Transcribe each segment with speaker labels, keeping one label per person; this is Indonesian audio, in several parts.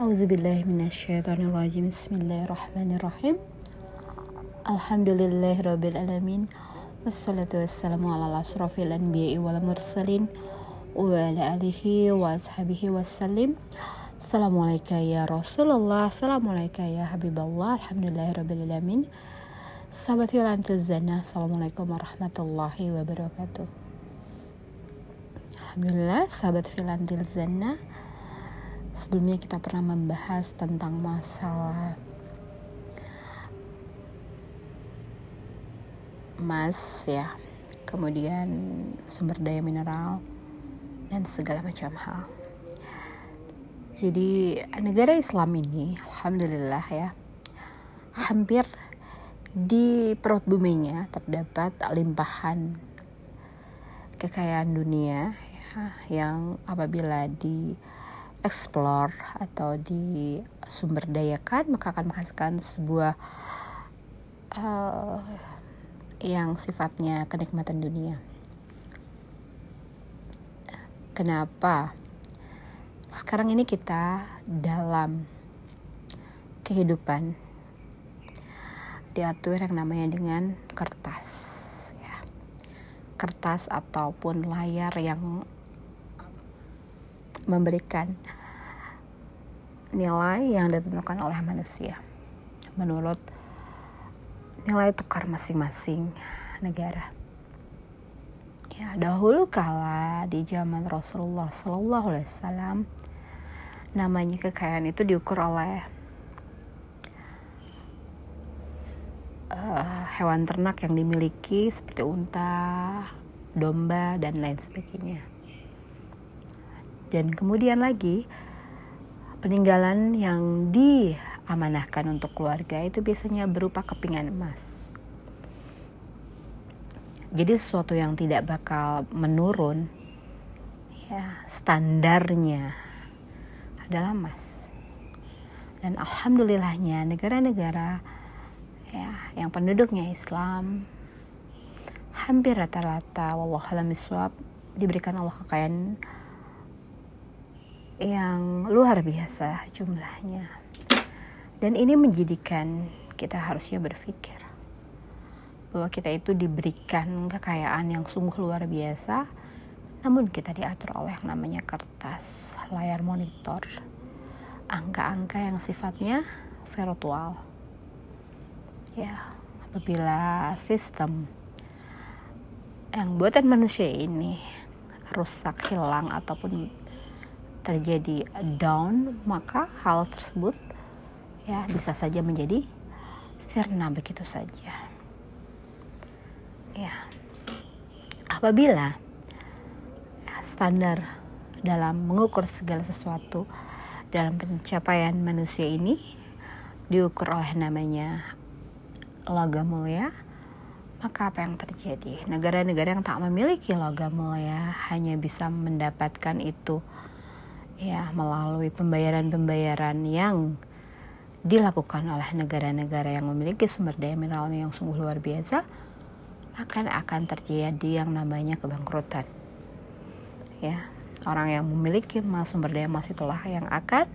Speaker 1: Auzubillahiminasyaitonirrajim Bismillahirrahmanirrahim. Alhamdulillahirrabbilalamin Wassalatu wassalamu ala asrafil anbiya'i wal mursalin Wa ala alihi wa ashabihi wassalim. Assalamualaikum ya Rasulullah. Assalamualaikum ya Alhamdulillahirrabbilalamin Sahabat Assalamualaikum warahmatullahi wabarakatuh. Alhamdulillah sahabat Filan Zana sebelumnya kita pernah membahas tentang masalah emas ya. Kemudian sumber daya mineral dan segala macam hal. Jadi negara Islam ini alhamdulillah ya hampir di perut buminya terdapat limpahan kekayaan dunia ya, yang apabila di explore atau di sumber dayakan maka akan menghasilkan sebuah uh, yang sifatnya kenikmatan dunia. Kenapa? Sekarang ini kita dalam kehidupan diatur yang namanya dengan kertas ya. Kertas ataupun layar yang memberikan nilai yang ditentukan oleh manusia menurut nilai tukar masing-masing negara. Ya, dahulu kala di zaman Rasulullah Shallallahu Alaihi Wasallam namanya kekayaan itu diukur oleh uh, hewan ternak yang dimiliki seperti unta, domba dan lain sebagainya dan kemudian lagi peninggalan yang diamanahkan untuk keluarga itu biasanya berupa kepingan emas. Jadi sesuatu yang tidak bakal menurun ya standarnya adalah emas. Dan alhamdulillahnya negara-negara ya yang penduduknya Islam hampir rata-rata wallahualam diberikan Allah kekayaan yang luar biasa jumlahnya. Dan ini menjadikan kita harusnya berpikir bahwa kita itu diberikan kekayaan yang sungguh luar biasa, namun kita diatur oleh yang namanya kertas, layar monitor, angka-angka yang sifatnya virtual. Ya, apabila sistem yang buatan manusia ini rusak, hilang ataupun terjadi down maka hal tersebut ya bisa saja menjadi sirna begitu saja. Ya. Apabila standar dalam mengukur segala sesuatu dalam pencapaian manusia ini diukur oleh namanya logam mulia maka apa yang terjadi? Negara-negara yang tak memiliki logam mulia hanya bisa mendapatkan itu ya melalui pembayaran-pembayaran yang dilakukan oleh negara-negara yang memiliki sumber daya mineral yang sungguh luar biasa akan akan terjadi yang namanya kebangkrutan. Ya orang yang memiliki sumber daya emas itulah yang akan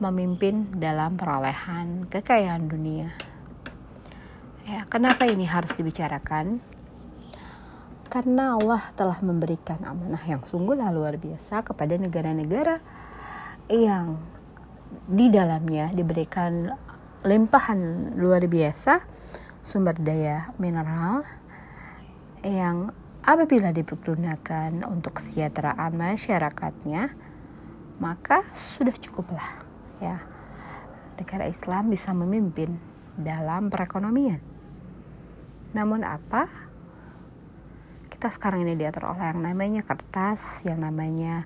Speaker 1: memimpin dalam perolehan kekayaan dunia. Ya kenapa ini harus dibicarakan karena Allah telah memberikan amanah yang sungguh luar biasa kepada negara-negara yang di dalamnya diberikan limpahan luar biasa sumber daya mineral yang apabila dipergunakan untuk kesejahteraan masyarakatnya maka sudah cukuplah ya. Negara Islam bisa memimpin dalam perekonomian. Namun apa kita sekarang ini diatur oleh yang namanya kertas, yang namanya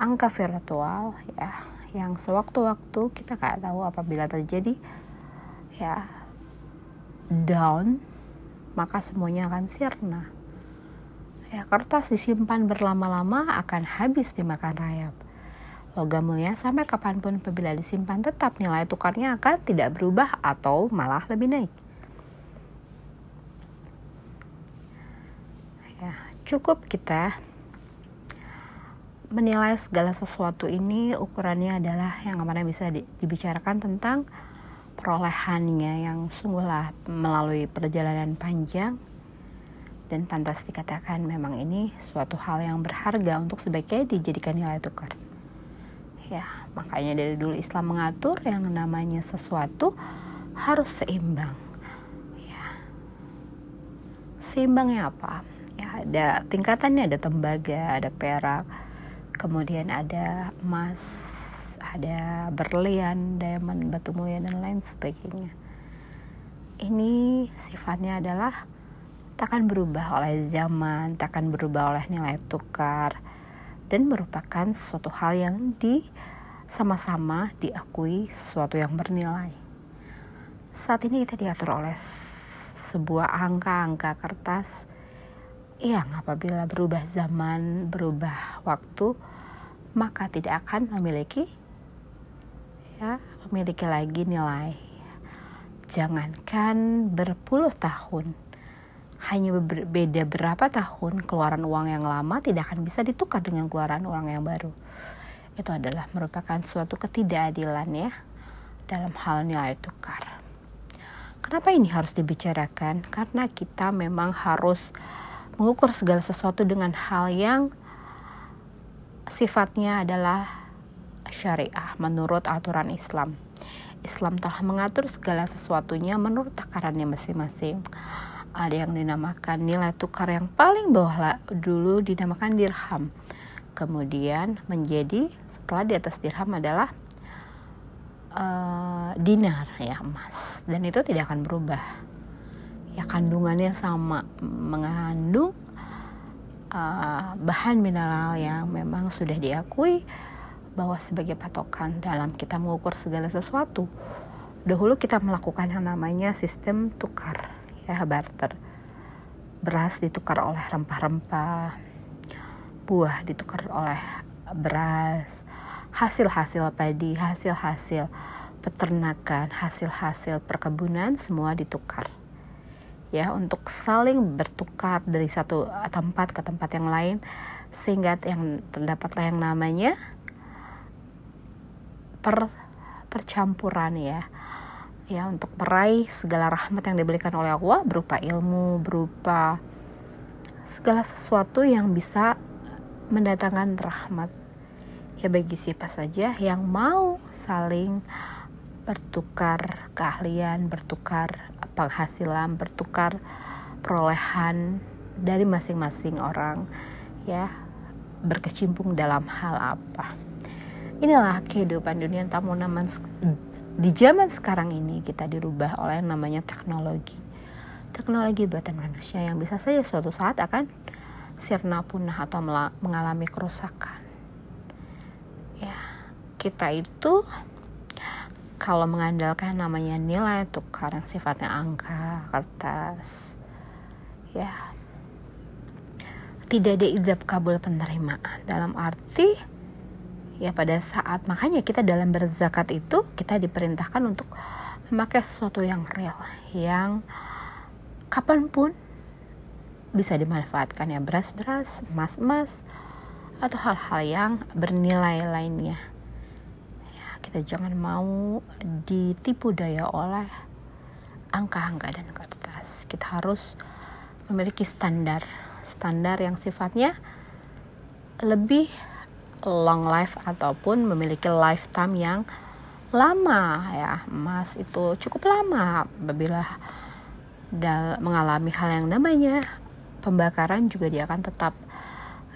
Speaker 1: angka virtual ya, yang sewaktu-waktu kita nggak tahu apabila terjadi ya down, maka semuanya akan sirna. Ya, kertas disimpan berlama-lama akan habis dimakan rayap. Logam mulia sampai kapan pun apabila disimpan tetap nilai tukarnya akan tidak berubah atau malah lebih naik. Cukup kita menilai segala sesuatu ini ukurannya adalah yang kemarin bisa di, dibicarakan tentang perolehannya yang sungguhlah melalui perjalanan panjang dan pantas dikatakan memang ini suatu hal yang berharga untuk sebaiknya dijadikan nilai tukar. Ya, makanya dari dulu Islam mengatur yang namanya sesuatu harus seimbang. Ya. Seimbangnya apa? Ya, ada tingkatannya, ada tembaga, ada perak, kemudian ada emas, ada berlian, diamond, batu mulia dan lain sebagainya. Ini sifatnya adalah takkan berubah oleh zaman, takkan berubah oleh nilai tukar dan merupakan suatu hal yang di sama-sama diakui sesuatu yang bernilai. Saat ini kita diatur oleh sebuah angka-angka kertas yang apabila berubah zaman, berubah waktu, maka tidak akan memiliki ya memiliki lagi nilai. Jangankan berpuluh tahun hanya berbeda berapa tahun keluaran uang yang lama tidak akan bisa ditukar dengan keluaran uang yang baru. Itu adalah merupakan suatu ketidakadilan ya dalam hal nilai tukar. Kenapa ini harus dibicarakan? Karena kita memang harus mengukur segala sesuatu dengan hal yang sifatnya adalah syariah menurut aturan Islam. Islam telah mengatur segala sesuatunya menurut takarannya masing-masing. Ada yang dinamakan nilai tukar yang paling bawah dulu dinamakan dirham. Kemudian menjadi setelah di atas dirham adalah uh, dinar ya emas dan itu tidak akan berubah. Ya kandungannya sama mengandung uh, bahan mineral yang memang sudah diakui bahwa sebagai patokan dalam kita mengukur segala sesuatu. Dahulu kita melakukan yang namanya sistem tukar, ya barter. Beras ditukar oleh rempah-rempah, buah ditukar oleh beras, hasil-hasil padi, hasil-hasil peternakan, hasil-hasil perkebunan semua ditukar ya untuk saling bertukar dari satu tempat ke tempat yang lain sehingga yang terdapatlah yang namanya per percampuran ya. Ya untuk meraih segala rahmat yang diberikan oleh Allah berupa ilmu berupa segala sesuatu yang bisa mendatangkan rahmat. Ya bagi siapa saja yang mau saling bertukar keahlian bertukar penghasilan, bertukar perolehan dari masing-masing orang ya berkecimpung dalam hal apa. Inilah kehidupan dunia tamu naman di zaman sekarang ini kita dirubah oleh yang namanya teknologi. Teknologi buatan manusia yang bisa saja suatu saat akan sirna punah atau mengalami kerusakan. Ya, kita itu kalau mengandalkan namanya nilai tukar yang sifatnya angka, kertas, ya. Tidak ada ijab kabul penerimaan dalam arti ya pada saat makanya kita dalam berzakat itu kita diperintahkan untuk memakai sesuatu yang real yang kapan pun bisa dimanfaatkan ya. Beras-beras, emas-emas atau hal-hal yang bernilai lainnya kita jangan mau ditipu daya oleh angka-angka dan kertas. Kita harus memiliki standar, standar yang sifatnya lebih long life ataupun memiliki lifetime yang lama ya. Emas itu cukup lama apabila mengalami hal yang namanya pembakaran juga dia akan tetap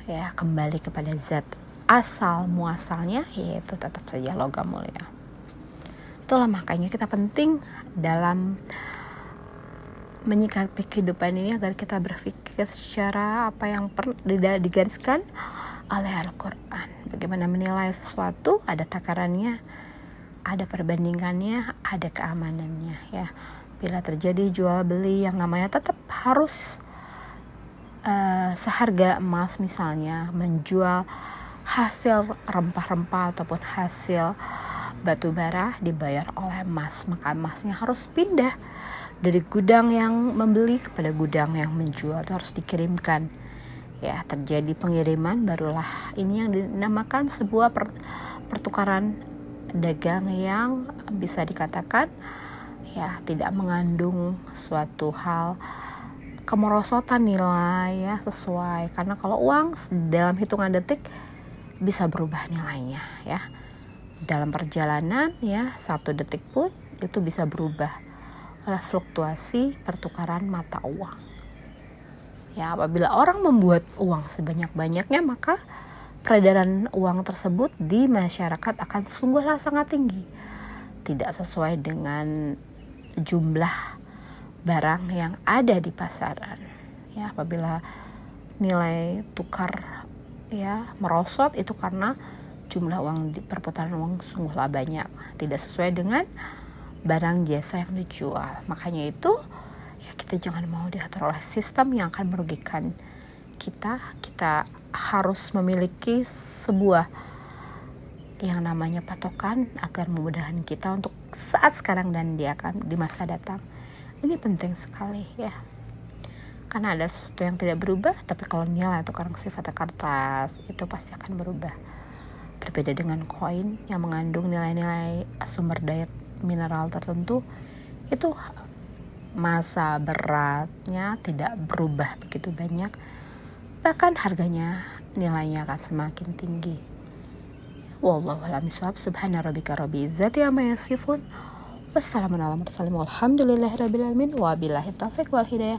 Speaker 1: ya kembali kepada zat asal muasalnya yaitu tetap saja logam mulia. Itulah makanya kita penting dalam menyikapi kehidupan ini agar kita berpikir secara apa yang per, digariskan oleh Al-Quran. Bagaimana menilai sesuatu, ada takarannya, ada perbandingannya, ada keamanannya ya. Bila terjadi jual beli yang namanya tetap harus uh, seharga emas misalnya menjual hasil rempah-rempah ataupun hasil batu bara dibayar oleh emas maka emasnya harus pindah dari gudang yang membeli kepada gudang yang menjual. Itu harus dikirimkan. Ya terjadi pengiriman barulah ini yang dinamakan sebuah per, pertukaran dagang yang bisa dikatakan ya tidak mengandung suatu hal kemerosotan nilai ya sesuai. Karena kalau uang dalam hitungan detik bisa berubah nilainya ya. Dalam perjalanan ya satu detik pun itu bisa berubah oleh fluktuasi pertukaran mata uang. Ya apabila orang membuat uang sebanyak-banyaknya maka peredaran uang tersebut di masyarakat akan sungguhlah sangat tinggi. Tidak sesuai dengan jumlah barang yang ada di pasaran. Ya apabila nilai tukar ya merosot itu karena jumlah uang perputaran uang sungguhlah banyak. Tidak sesuai dengan barang jasa yang dijual. Makanya itu ya kita jangan mau diatur oleh sistem yang akan merugikan kita. Kita harus memiliki sebuah yang namanya patokan agar memudahkan kita untuk saat sekarang dan dia akan di masa datang. Ini penting sekali ya karena ada sesuatu yang tidak berubah tapi kalau nilai atau karang sifatnya kertas itu pasti akan berubah. Berbeda dengan koin yang mengandung nilai-nilai sumber daya mineral tertentu itu masa beratnya tidak berubah begitu banyak. Bahkan harganya nilainya akan semakin tinggi. Wallahu a'lam subhana rabbika rabbil izzati amma yasifun. Wassalamualaikum warahmatullahi wabarakatuh. Wabillahi taufiq wal hidayah.